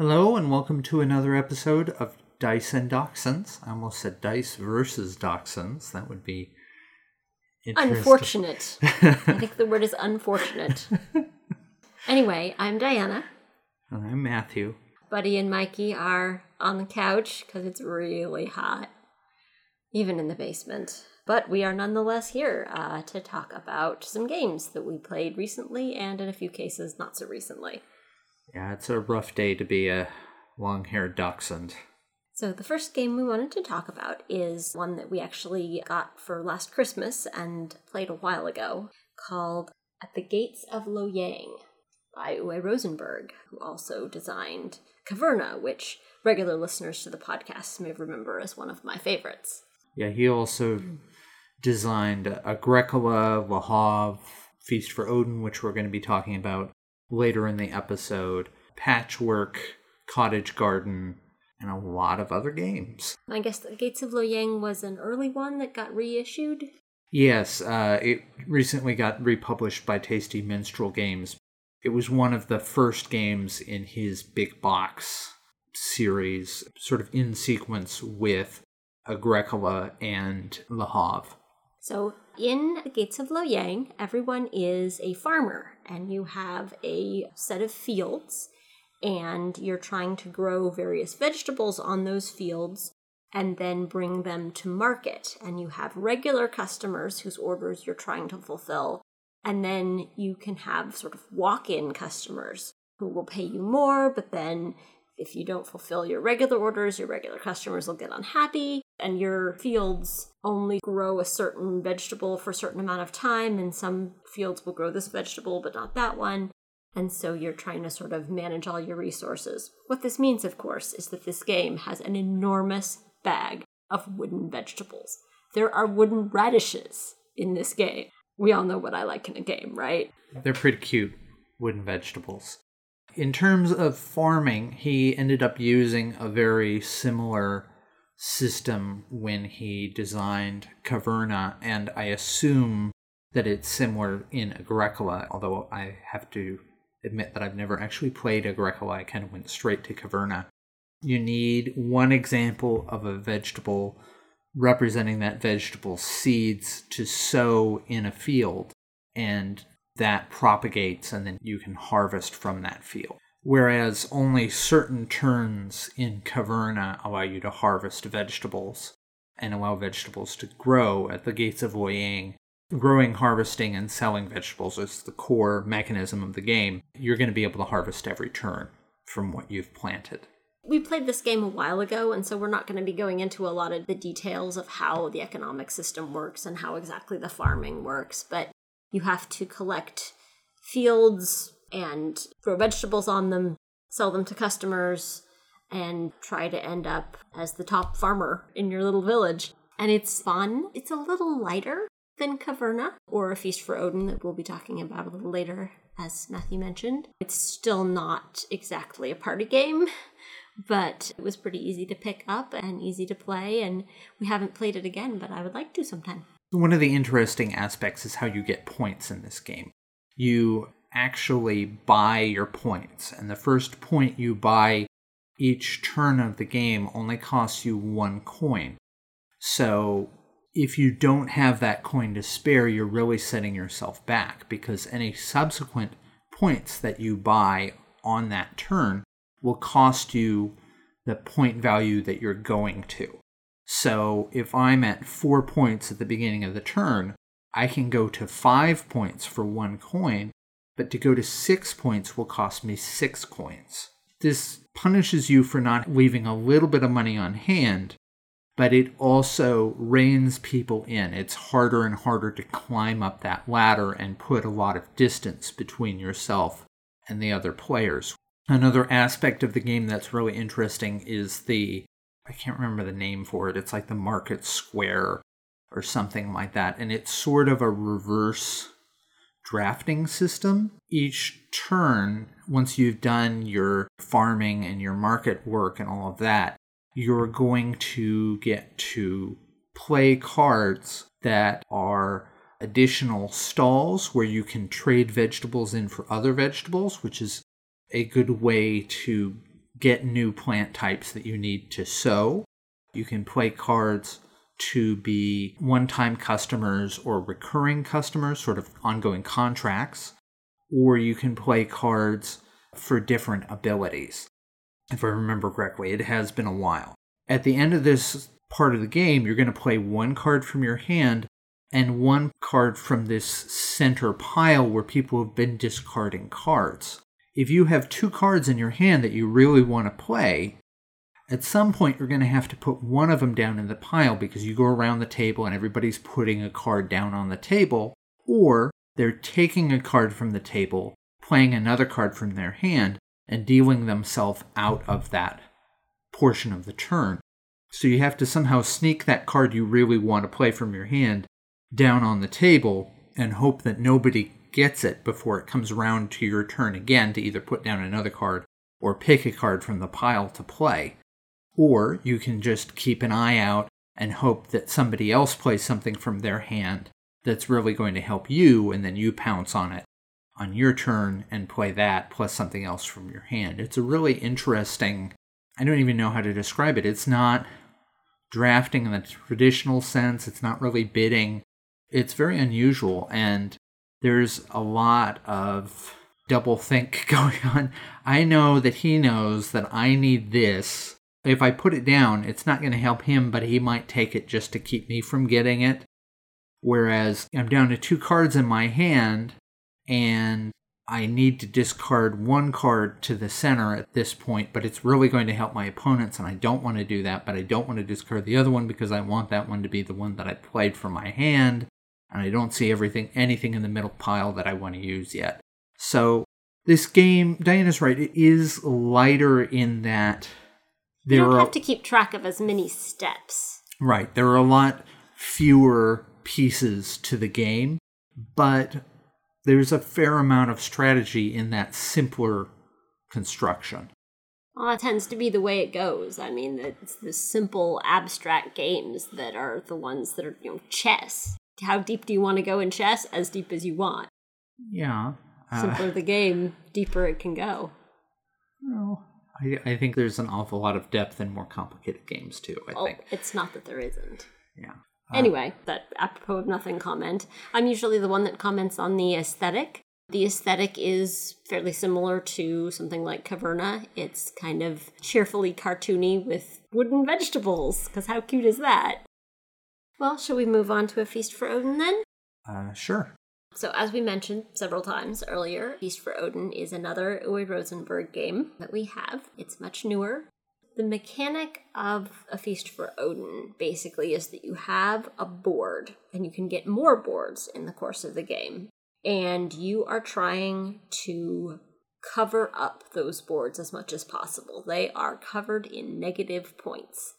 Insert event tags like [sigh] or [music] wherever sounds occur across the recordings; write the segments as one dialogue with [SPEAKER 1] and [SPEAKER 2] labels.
[SPEAKER 1] Hello, and welcome to another episode of Dice and Dachshunds. I almost said Dice versus Dachshunds. That would be interesting.
[SPEAKER 2] Unfortunate. I think the word is unfortunate. [laughs] anyway, I'm Diana.
[SPEAKER 1] And I'm Matthew.
[SPEAKER 2] Buddy and Mikey are on the couch because it's really hot, even in the basement. But we are nonetheless here uh, to talk about some games that we played recently and, in a few cases, not so recently.
[SPEAKER 1] Yeah, it's a rough day to be a long haired dachshund.
[SPEAKER 2] So, the first game we wanted to talk about is one that we actually got for last Christmas and played a while ago called At the Gates of Loyang by Uwe Rosenberg, who also designed Caverna, which regular listeners to the podcast may remember as one of my favorites.
[SPEAKER 1] Yeah, he also designed Agricola, Le Havre, Feast for Odin, which we're going to be talking about later in the episode, Patchwork, Cottage Garden, and a lot of other games.
[SPEAKER 2] I guess the Gates of Loyang was an early one that got reissued.
[SPEAKER 1] Yes, uh, it recently got republished by Tasty Minstrel Games. It was one of the first games in his big box series, sort of in sequence with Agricola and Le Havre.
[SPEAKER 2] So, in the Gates of Loyang, everyone is a farmer, and you have a set of fields, and you're trying to grow various vegetables on those fields and then bring them to market. And you have regular customers whose orders you're trying to fulfill, and then you can have sort of walk in customers who will pay you more, but then if you don't fulfill your regular orders, your regular customers will get unhappy, and your fields only grow a certain vegetable for a certain amount of time, and some fields will grow this vegetable but not that one. And so you're trying to sort of manage all your resources. What this means, of course, is that this game has an enormous bag of wooden vegetables. There are wooden radishes in this game. We all know what I like in a game, right?
[SPEAKER 1] They're pretty cute wooden vegetables. In terms of farming, he ended up using a very similar system when he designed Caverna, and I assume that it's similar in Agricola, although I have to admit that I've never actually played Agricola. I kind of went straight to Caverna. You need one example of a vegetable representing that vegetable's seeds to sow in a field, and that propagates and then you can harvest from that field. Whereas only certain turns in Caverna allow you to harvest vegetables and allow vegetables to grow at the gates of Loyang. Growing, harvesting, and selling vegetables is the core mechanism of the game. You're going to be able to harvest every turn from what you've planted.
[SPEAKER 2] We played this game a while ago, and so we're not going to be going into a lot of the details of how the economic system works and how exactly the farming works. But you have to collect fields and grow vegetables on them, sell them to customers, and try to end up as the top farmer in your little village. And it's fun. It's a little lighter than Caverna or A Feast for Odin that we'll be talking about a little later, as Matthew mentioned. It's still not exactly a party game, [laughs] but it was pretty easy to pick up and easy to play. And we haven't played it again, but I would like to sometime.
[SPEAKER 1] One of the interesting aspects is how you get points in this game. You actually buy your points, and the first point you buy each turn of the game only costs you one coin. So if you don't have that coin to spare, you're really setting yourself back because any subsequent points that you buy on that turn will cost you the point value that you're going to. So if I'm at four points at the beginning of the turn, I can go to five points for one coin, but to go to six points will cost me six coins. This punishes you for not leaving a little bit of money on hand, but it also reins people in. It's harder and harder to climb up that ladder and put a lot of distance between yourself and the other players. Another aspect of the game that's really interesting is the I can't remember the name for it. It's like the market square or something like that. And it's sort of a reverse drafting system. Each turn, once you've done your farming and your market work and all of that, you're going to get to play cards that are additional stalls where you can trade vegetables in for other vegetables, which is a good way to get new plant types that you need to sow. You can play cards to be one time customers or recurring customers, sort of ongoing contracts, or you can play cards for different abilities. If I remember correctly, it has been a while. At the end of this part of the game, you're going to play one card from your hand and one card from this center pile where people have been discarding cards. If you have two cards in your hand that you really want to play, at some point you're going to have to put one of them down in the pile because you go around the table and everybody's putting a card down on the table, or they're taking a card from the table, playing another card from their hand, and dealing themselves out of that portion of the turn. So you have to somehow sneak that card you really want to play from your hand down on the table and hope that nobody gets it before it comes around to your turn again to either put down another card or pick a card from the pile to play. Or you can just keep an eye out and hope that somebody else plays something from their hand that's really going to help you, and then you pounce on it on your turn and play that plus something else from your hand. It's a really interesting, I don't even know how to describe it. It's not drafting in the traditional sense, it's not really bidding. It's very unusual, and there's a lot of double think [laughs] going on. I know that he knows that I need this if I put it down, it's not going to help him, but he might take it just to keep me from getting it. Whereas I'm down to two cards in my hand and I need to discard one card to the center at this point, but it's really going to help my opponents, and I don't want to do that, but I don't want to discard the other one because I want that one to be the one that I played from my hand, and I don't see everything anything in the middle pile that I want to use yet. So this game, Diana's right, it is lighter in that
[SPEAKER 2] there you don't have to keep track of as many steps.
[SPEAKER 1] Right. There are a lot fewer pieces to the game, but there's a fair amount of strategy in that simpler construction.
[SPEAKER 2] Well, that tends to be the way it goes. I mean, it's the simple, abstract games that are the ones that are, you know, chess. How deep do you want to go in chess? As deep as you want.
[SPEAKER 1] Yeah.
[SPEAKER 2] Uh, Simpler the game, deeper it can go.
[SPEAKER 1] Well, I, I think there's an awful lot of depth in more complicated games too. I
[SPEAKER 2] oh,
[SPEAKER 1] think
[SPEAKER 2] it's not that there isn't.
[SPEAKER 1] Yeah.
[SPEAKER 2] Uh, anyway, that apropos of nothing comment. I'm usually the one that comments on the aesthetic. The aesthetic is fairly similar to something like Caverna. It's kind of cheerfully cartoony with wooden vegetables, because how cute is that? Well, shall we move on to a feast for Odin then?
[SPEAKER 1] Uh, sure.
[SPEAKER 2] So, as we mentioned several times earlier, Feast for Odin is another Uwe Rosenberg game that we have. It's much newer. The mechanic of a Feast for Odin basically is that you have a board, and you can get more boards in the course of the game. And you are trying to cover up those boards as much as possible. They are covered in negative points.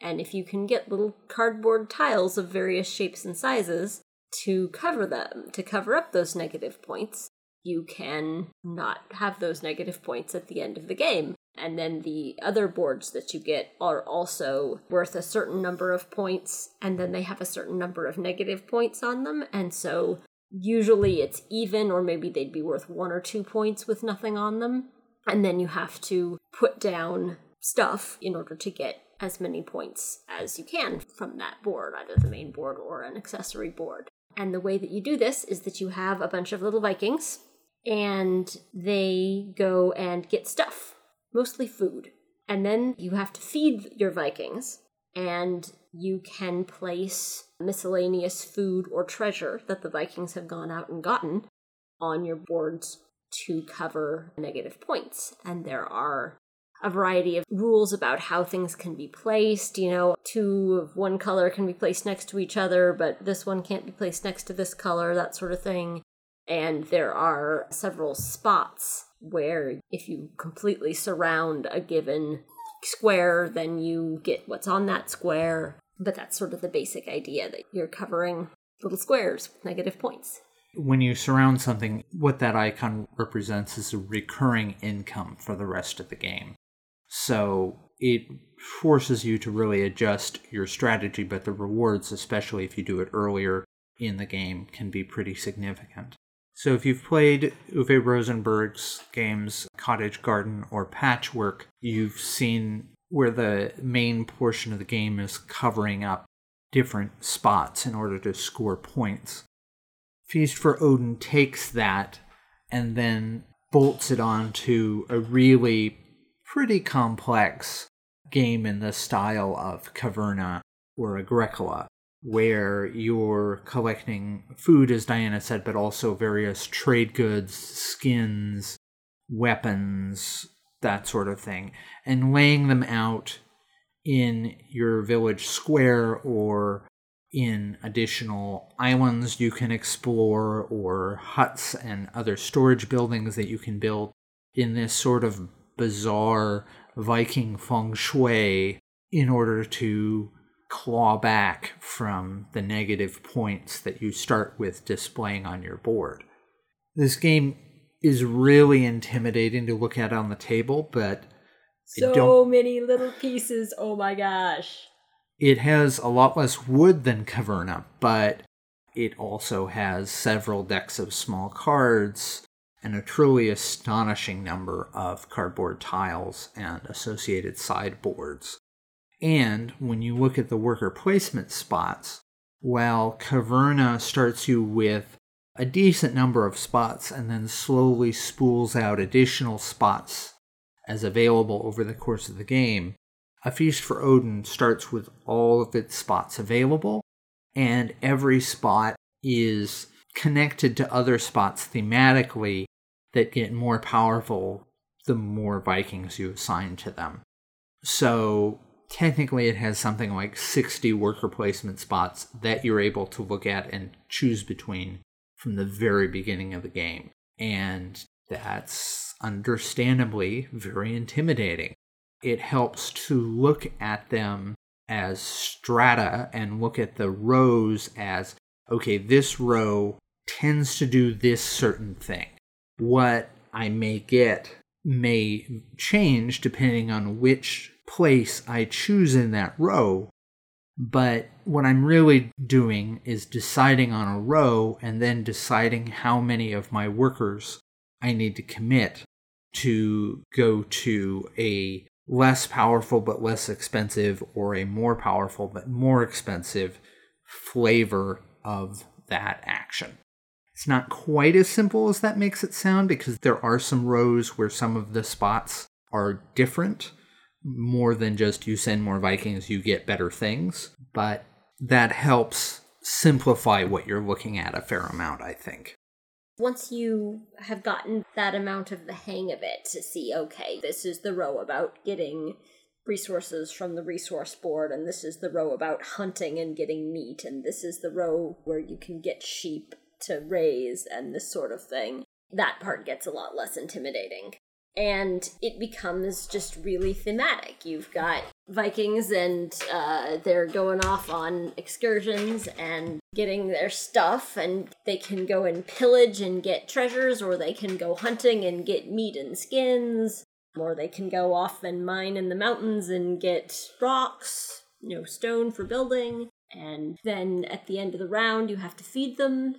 [SPEAKER 2] And if you can get little cardboard tiles of various shapes and sizes, to cover them, to cover up those negative points, you can not have those negative points at the end of the game. And then the other boards that you get are also worth a certain number of points, and then they have a certain number of negative points on them. And so usually it's even, or maybe they'd be worth one or two points with nothing on them. And then you have to put down stuff in order to get as many points as you can from that board, either the main board or an accessory board. And the way that you do this is that you have a bunch of little Vikings and they go and get stuff, mostly food. And then you have to feed your Vikings and you can place miscellaneous food or treasure that the Vikings have gone out and gotten on your boards to cover negative points. And there are a variety of rules about how things can be placed. You know, two of one color can be placed next to each other, but this one can't be placed next to this color, that sort of thing. And there are several spots where if you completely surround a given square, then you get what's on that square. But that's sort of the basic idea that you're covering little squares with negative points.
[SPEAKER 1] When you surround something, what that icon represents is a recurring income for the rest of the game. So it forces you to really adjust your strategy, but the rewards, especially if you do it earlier in the game, can be pretty significant. So if you've played Uwe Rosenberg's games Cottage Garden or Patchwork, you've seen where the main portion of the game is covering up different spots in order to score points. Feast for Odin takes that and then bolts it onto a really pretty complex game in the style of Caverna or Agricola where you're collecting food, as Diana said, but also various trade goods, skins, weapons, that sort of thing, and laying them out in your village square or in additional islands you can explore or huts and other storage buildings that you can build in this sort of bizarre Viking feng shui in order to claw back from the negative points that you start with displaying on your board. This game is really intimidating to look at on the table, but
[SPEAKER 2] so many little pieces. Oh my gosh.
[SPEAKER 1] It has a lot less wood than Caverna, but it also has several decks of small cards and a truly astonishing number of cardboard tiles and associated sideboards. And when you look at the worker placement spots, while Caverna starts you with a decent number of spots and then slowly spools out additional spots as available over the course of the game, A Feast for Odin starts with all of its spots available, and every spot is connected to other spots thematically that get more powerful the more Vikings you assign to them. So technically it has something like 60 worker placement spots that you're able to look at and choose between from the very beginning of the game. And that's understandably very intimidating. It helps to look at them as strata and look at the rows as okay, this row tends to do this certain thing. What I may get may change depending on which place I choose in that row. But what I'm really doing is deciding on a row and then deciding how many of my workers I need to commit to go to a less powerful but less expensive or a more powerful but more expensive flavor of that action. It's not quite as simple as that makes it sound because there are some rows where some of the spots are different more than just you send more Vikings, you get better things. But that helps simplify what you're looking at a fair amount, I think.
[SPEAKER 2] Once you have gotten that amount of the hang of it to see, okay, this is the row about getting resources from the resource board, and this is the row about hunting and getting meat, and this is the row where you can get sheep to raise and this sort of thing. That part gets a lot less intimidating and it becomes just really thematic. You've got Vikings and uh, they're going off on excursions and getting their stuff, and they can go and pillage and get treasures, or they can go hunting and get meat and skins, or they can go off and mine in the mountains and get rocks, you know, stone for building. And then at the end of the round, you have to feed them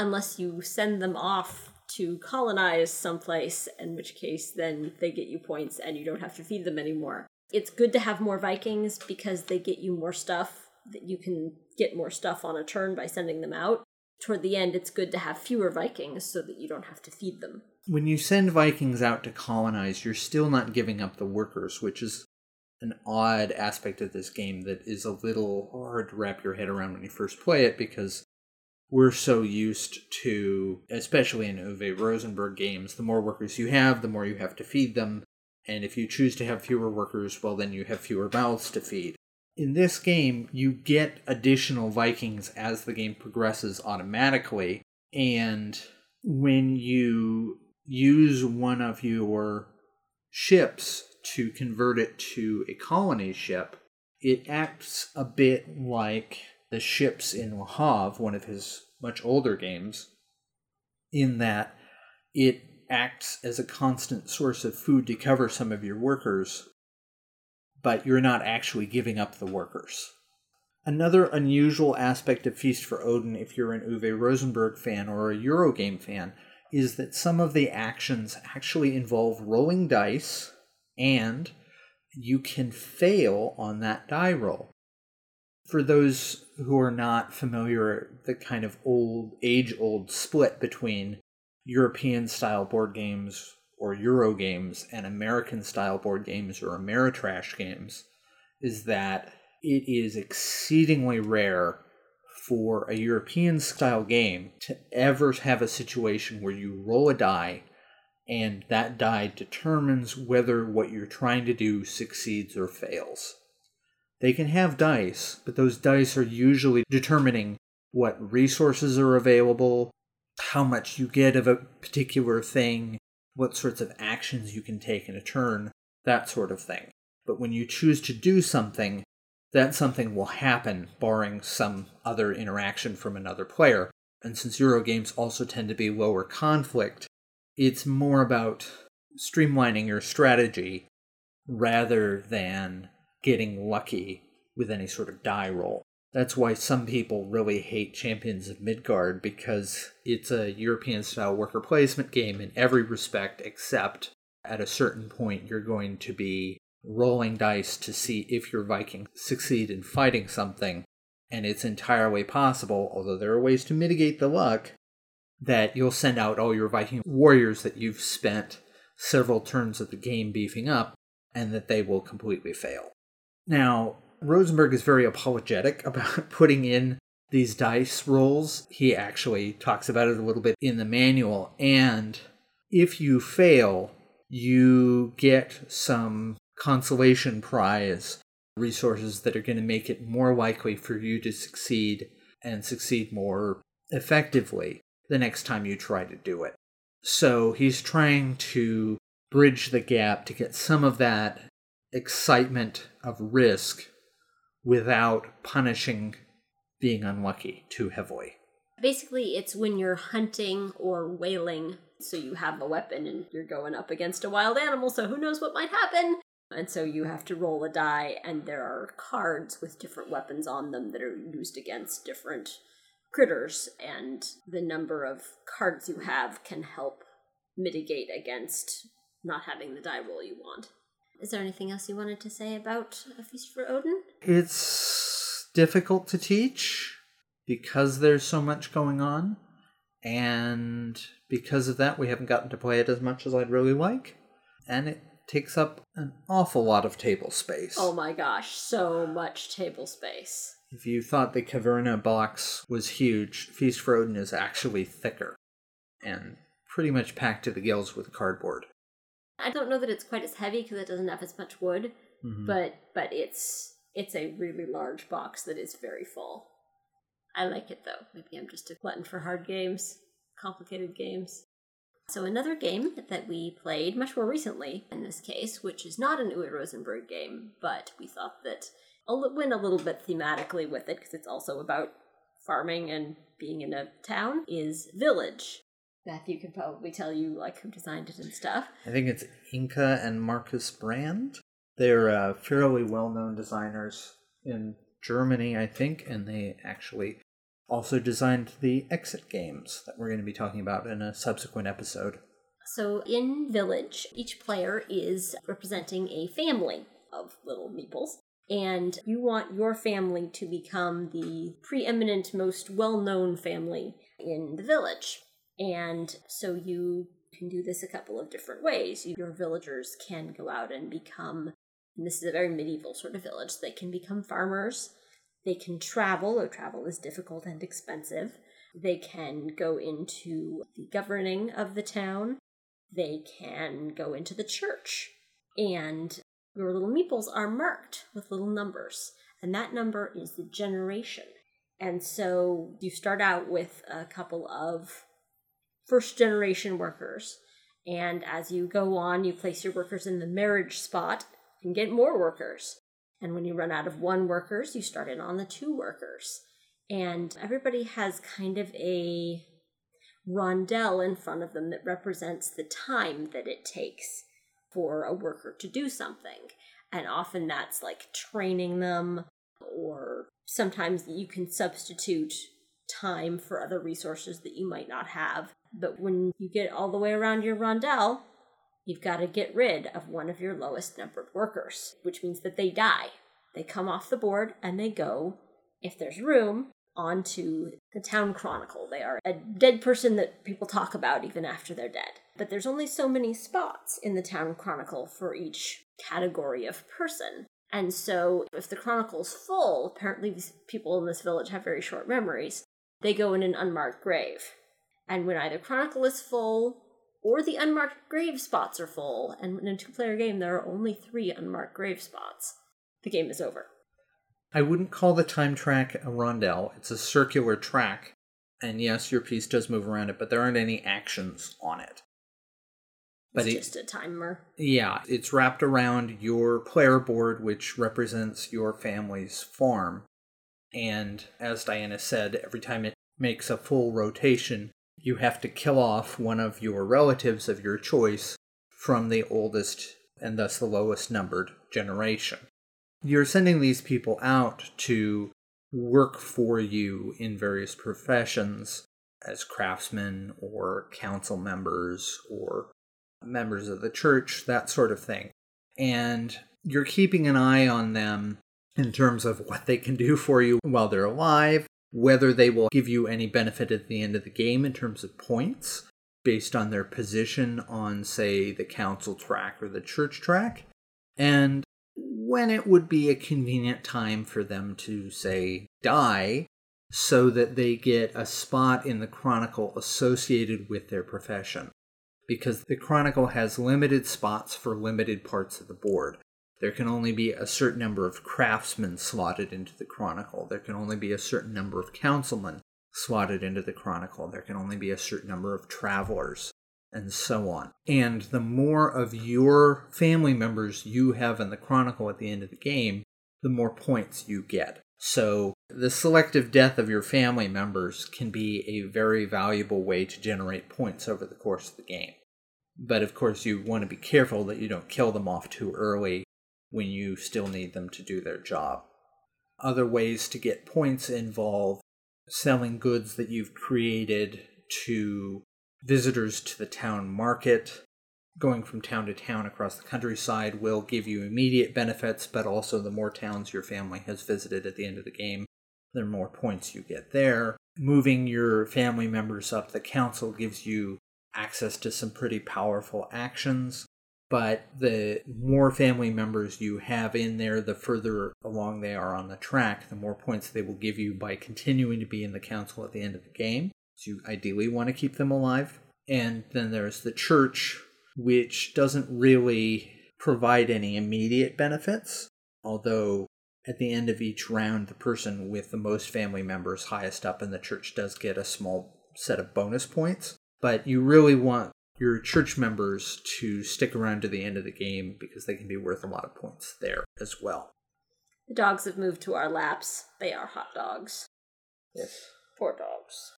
[SPEAKER 2] unless you send them off to colonize someplace, in which case then they get you points and you don't have to feed them anymore. It's good to have more Vikings because they get you more stuff, that you can get more stuff on a turn by sending them out. Toward the end, it's good to have fewer Vikings so that you don't have to feed them.
[SPEAKER 1] When you send Vikings out to colonize, you're still not giving up the workers, which is an odd aspect of this game that is a little hard to wrap your head around when you first play it because we're so used to, especially in Uwe Rosenberg games, the more workers you have, the more you have to feed them. And if you choose to have fewer workers, well, then you have fewer mouths to feed. In this game, you get additional Vikings as the game progresses automatically. And when you use one of your ships to convert it to a colony ship, it acts a bit like the ships in Le one of his much older games, in that it acts as a constant source of food to cover some of your workers, but you're not actually giving up the workers. Another unusual aspect of Feast for Odin, if you're an Uwe Rosenberg fan or a Eurogame fan, is that some of the actions actually involve rolling dice and you can fail on that die roll. For those who are not familiar, the kind of old, age old split between European style board games or Euro games and American style board games or Ameritrash games is that it is exceedingly rare for a European style game to ever have a situation where you roll a die and that die determines whether what you're trying to do succeeds or fails. They can have dice, but those dice are usually determining what resources are available, how much you get of a particular thing, what sorts of actions you can take in a turn, that sort of thing. But when you choose to do something, that something will happen, barring some other interaction from another player. And since Eurogames also tend to be lower conflict, it's more about streamlining your strategy rather than getting lucky with any sort of die roll. That's why some people really hate Champions of Midgard because it's a European style worker placement game in every respect, except at a certain point you're going to be rolling dice to see if your Vikings succeed in fighting something. And it's entirely possible, although there are ways to mitigate the luck, that you'll send out all your Viking warriors that you've spent several turns of the game beefing up, and that they will completely fail. Now, Rosenberg is very apologetic about [laughs] putting in these dice rolls. He actually talks about it a little bit in the manual. And if you fail, you get some consolation prize resources that are going to make it more likely for you to succeed and succeed more effectively the next time you try to do it. So he's trying to bridge the gap to get some of that excitement of risk without punishing being unlucky too heavily.
[SPEAKER 2] Basically, it's when you're hunting or whaling, so you have a weapon and you're going up against a wild animal, so who knows what might happen. And so you have to roll a die, and there are cards with different weapons on them that are used against different critters, and the number of cards you have can help mitigate against not having the die roll you want. Is there anything else you wanted to say about A Feast for Odin?
[SPEAKER 1] It's difficult to teach because there's so much going on, and because of that, we haven't gotten to play it as much as I'd really like. And it takes up an awful lot of table space.
[SPEAKER 2] Oh my gosh, so much table space.
[SPEAKER 1] If you thought the Caverna box was huge, Feast for Odin is actually thicker and pretty much packed to the gills with cardboard.
[SPEAKER 2] I don't know that it's quite as heavy because it doesn't have as much wood, mm-hmm. but but it's it's a really large box that is very full. I like it though. Maybe I'm just a glutton for hard games, complicated games. So another game that we played much more recently in this case, which is not an Uwe Rosenberg game, but we thought that I'll win a little bit thematically with it because it's also about farming and being in a town, is Village. Matthew can probably tell you like who designed it and stuff.
[SPEAKER 1] I think it's Inka and Markus Brand. They're uh, fairly well-known designers in Germany, I think, and they actually also designed the exit games that we're going to be talking about in a subsequent episode.
[SPEAKER 2] So, in Village, each player is representing a family of little meeples, and you want your family to become the preeminent, most well known family in the village. And so, you can do this a couple of different ways. Your villagers can go out and become, and this is a very medieval sort of village, they can become farmers they can travel, though travel is difficult and expensive. They can go into the governing of the town. They can go into the church. And your little meeples are marked with little numbers. And that number is the generation. And so you start out with a couple of first generation workers. And as you go on, you place your workers in the marriage spot and get more workers. And when you run out of one workers, you start in on the two workers. And everybody has kind of a rondel in front of them that represents the time that it takes for a worker to do something. And often that's like training them or sometimes you can substitute time for other resources that you might not have. But when you get all the way around your rondel, you've got to get rid of one of your lowest numbered workers, which means that they die. They come off the board and they go, if there's room, onto the town chronicle. They are a dead person that people talk about even after they're dead. But there's only so many spots in the town chronicle for each category of person. And so if the chronicle's full, apparently these people in this village have very short memories, they go in an unmarked grave. And when either chronicle is full or the unmarked grave spots are full, and in a two player game there are only three unmarked grave spots, the game is over.
[SPEAKER 1] I wouldn't call the time track a rondel. It's a circular track. And yes, your piece does move around it, but there aren't any actions on it.
[SPEAKER 2] But it's it, just a timer.
[SPEAKER 1] Yeah, it's wrapped around your player board, which represents your family's farm. And as Diana said, every time it makes a full rotation, you have to kill off one of your relatives of your choice from the oldest and thus the lowest numbered generation. You're sending these people out to work for you in various professions as craftsmen or council members or members of the church, that sort of thing. And you're keeping an eye on them in terms of what they can do for you while they're alive, whether they will give you any benefit at the end of the game in terms of points based on their position on, say, the council track or the church track, and when it would be a convenient time for them to, say, die so that they get a spot in the chronicle associated with their profession. Because the chronicle has limited spots for limited parts of the board. There can only be a certain number of craftsmen slotted into the chronicle. There can only be a certain number of councilmen slotted into the chronicle. There can only be a certain number of travelers, and so on. And the more of your family members you have in the chronicle at the end of the game, the more points you get. So, the selective death of your family members can be a very valuable way to generate points over the course of the game. But of course, you want to be careful that you don't kill them off too early when you still need them to do their job. Other ways to get points involve selling goods that you've created to visitors to the town market. Going from town to town across the countryside will give you immediate benefits, but also the more towns your family has visited at the end of the game, the more points you get there. Moving your family members up the council gives you access to some pretty powerful actions but the more family members you have in there, the further along they are on the track, the more points they will give you by continuing to be in the council at the end of the game. So you ideally want to keep them alive. And then there's the church, which doesn't really provide any immediate benefits, although at the end of each round, the person with the most family members highest up in the church does get a small set of bonus points. But you really want your church members to stick around to the end of the game because they can be worth a lot of points there as well.
[SPEAKER 2] The dogs have moved to our laps. They are hot dogs.
[SPEAKER 1] Yes.
[SPEAKER 2] Poor dogs.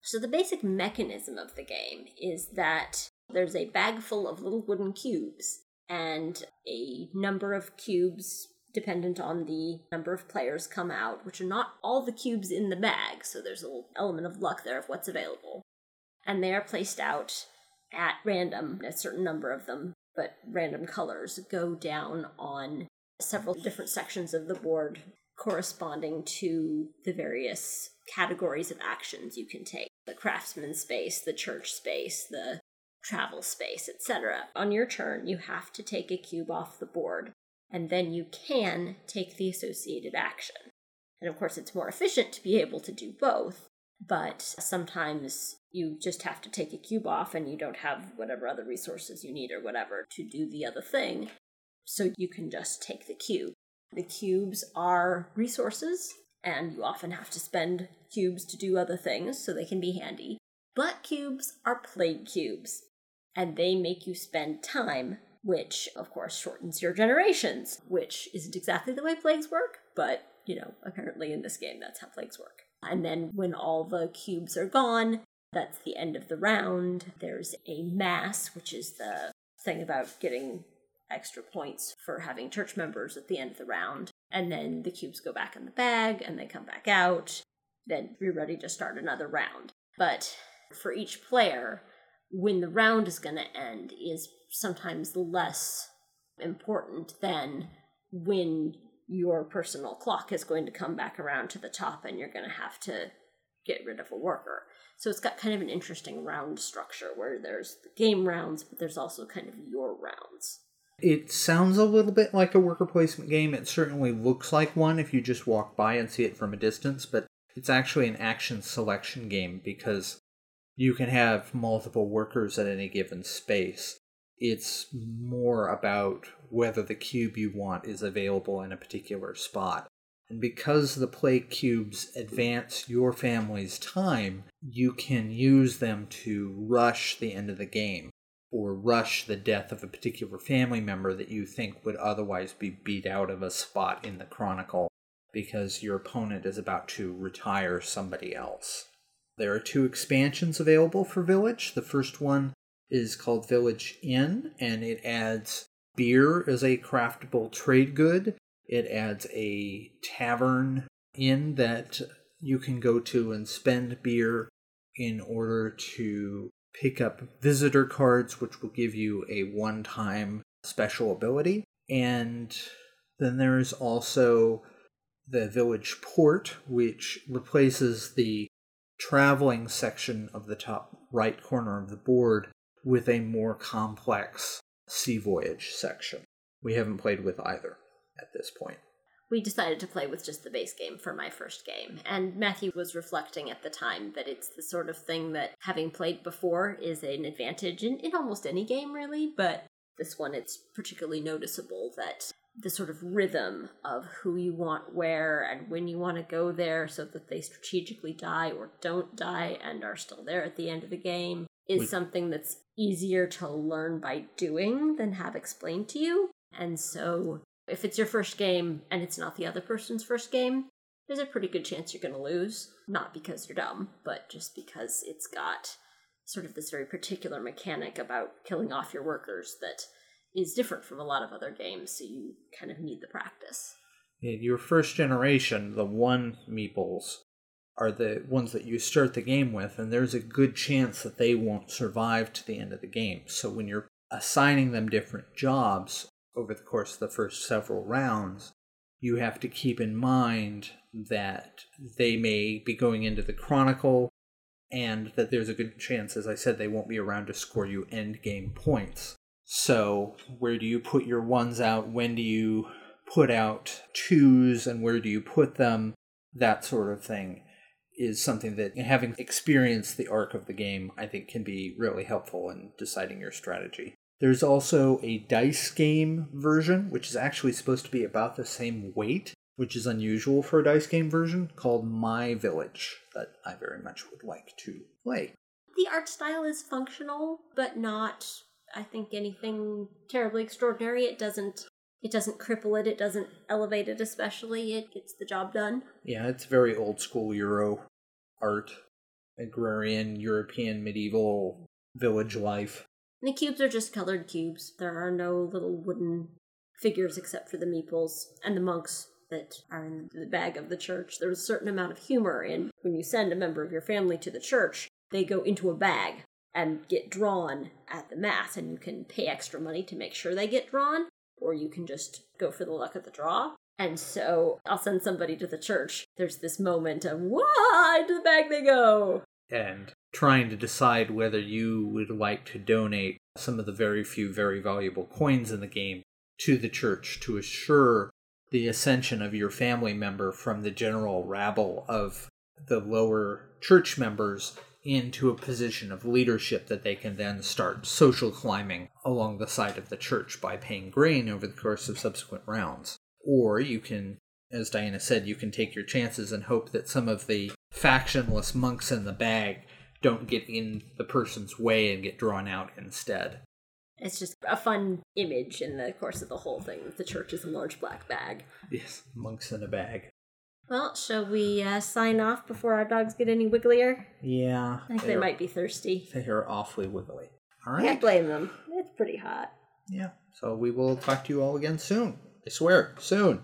[SPEAKER 2] So, the basic mechanism of the game is that there's a bag full of little wooden cubes, and a number of cubes, dependent on the number of players, come out, which are not all the cubes in the bag, so there's a little element of luck there of what's available. And they are placed out at random, a certain number of them, but random colors go down on several different sections of the board corresponding to the various categories of actions you can take the craftsman space, the church space, the travel space, etc. On your turn, you have to take a cube off the board, and then you can take the associated action. And of course, it's more efficient to be able to do both, but sometimes you just have to take a cube off and you don't have whatever other resources you need or whatever to do the other thing. So you can just take the cube. The cubes are resources, and you often have to spend cubes to do other things, so they can be handy. But cubes are plague cubes, and they make you spend time, which, of course, shortens your generations, which isn't exactly the way plagues work, but, you know, apparently in this game, that's how plagues work. And then when all the cubes are gone, that's the end of the round. There's a mass, which is the thing about getting extra points for having church members at the end of the round. and then the cubes go back in the bag and they come back out. Then you're ready to start another round. But for each player, when the round is going to end is sometimes less important than when your personal clock is going to come back around to the top and you're going to have to get rid of a worker. So it's got kind of an interesting round structure where there's the game rounds, but there's also kind of your rounds.
[SPEAKER 1] It sounds a little bit like a worker placement game. It certainly looks like one if you just walk by and see it from a distance, but it's actually an action selection game because you can have multiple workers at any given space. It's more about whether the cube you want is available in a particular spot. And because the plague cubes advance your family's time, you can use them to rush the end of the game or rush the death of a particular family member that you think would otherwise be beat out of a spot in the chronicle because your opponent is about to retire somebody else. There are two expansions available for Village. The first one is called Village Inn, and it adds beer is a craftable trade good. It adds a tavern inn that you can go to and spend beer in order to pick up visitor cards, which will give you a one time special ability. And then there's also the village port, which replaces the traveling section of the top right corner of the board with a more complex sea voyage section. We haven't played with either at this point
[SPEAKER 2] we decided to play with just the base game for my first game. And Matthew was reflecting at the time that it's the sort of thing that having played before is an advantage in, in almost any game, really. But this one, it's particularly noticeable that the sort of rhythm of who you want where and when you want to go there so that they strategically die or don't die and are still there at the end of the game is we- something that's easier to learn by doing than have explained to you. And so if it's your first game and it's not the other person's first game, there's a pretty good chance you're going to lose. Not because you're dumb, but just because it's got sort of this very particular mechanic about killing off your workers that is different from a lot of other games, so you kind of need the practice.
[SPEAKER 1] In your first generation, the one meeples are the ones that you start the game with, and there's a good chance that they won't survive to the end of the game. So when you're assigning them different jobs, over the course of the first several rounds, you have to keep in mind that they may be going into the Chronicle and that there's a good chance, as I said, they won't be around to score you end game points. So, where do you put your ones out? When do you put out twos and where do you put them? That sort of thing is something that, having experienced the arc of the game, I think can be really helpful in deciding your strategy. There's also a dice game version, which is actually supposed to be about the same weight, which is unusual for a dice game version, called My Village, that I very much would like to play.
[SPEAKER 2] The art style is functional, but not, I think, anything terribly extraordinary. It doesn't it doesn't cripple it, it doesn't elevate it especially, it gets the job done.
[SPEAKER 1] Yeah, it's very old school Euro art, agrarian, European, medieval village life.
[SPEAKER 2] And the cubes are just colored cubes. There are no little wooden figures except for the meeples and the monks that are in the bag of the church. There's a certain amount of humor in when you send a member of your family to the church, they go into a bag and get drawn at the mass, and you can pay extra money to make sure they get drawn, or you can just go for the luck of the draw. And so I'll send somebody to the church. There's this moment of, why into the bag they go?
[SPEAKER 1] And trying to decide whether you would like to donate some of the very few very valuable coins in the game to the church to assure the ascension of your family member from the general rabble of the lower church members into a position of leadership that they can then start social climbing along the side of the church by paying grain over the course of subsequent rounds. Or you can, as Diana said, you can take your chances and hope that some of the factionless monks in the bag don't get in the person's way and get drawn out instead.
[SPEAKER 2] It's just a fun image in the course of the whole thing. The church is a large black bag.
[SPEAKER 1] Yes, monks in a bag.
[SPEAKER 2] Well, shall we uh, sign off before our dogs get any wigglier?
[SPEAKER 1] Yeah.
[SPEAKER 2] I think they might be thirsty.
[SPEAKER 1] They are awfully wiggly. All right.
[SPEAKER 2] Can't blame them. It's pretty hot.
[SPEAKER 1] Yeah. So we will talk to you all again soon. I swear, soon.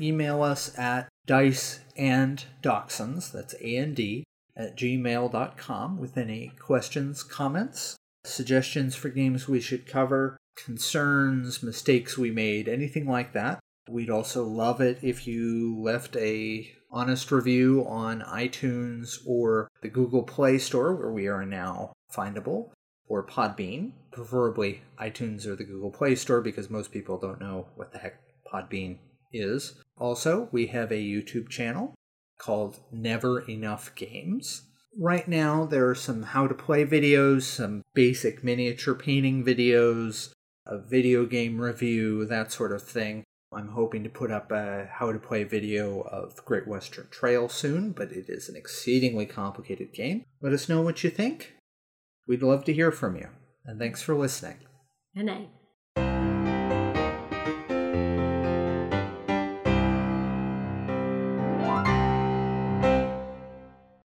[SPEAKER 1] email us at dice and dachshunds, that's A and D, at gmail.com with any questions, comments, suggestions for games we should cover, concerns, mistakes we made, anything like that. We'd also love it if you left a honest review on iTunes or the Google Play Store where we are now findable or Podbean, preferably iTunes or the Google Play Store because most people don't know what the heck Podbean is. Also, we have a YouTube channel called Never Enough Games. Right now, there are some how to play videos, some basic miniature painting videos, a video game review, that sort of thing. I'm hoping to put up a how to play video of Great Western Trail soon, but it is an exceedingly complicated game. Let us know what you think. We'd love to hear from you. And thanks for listening.
[SPEAKER 2] Good night.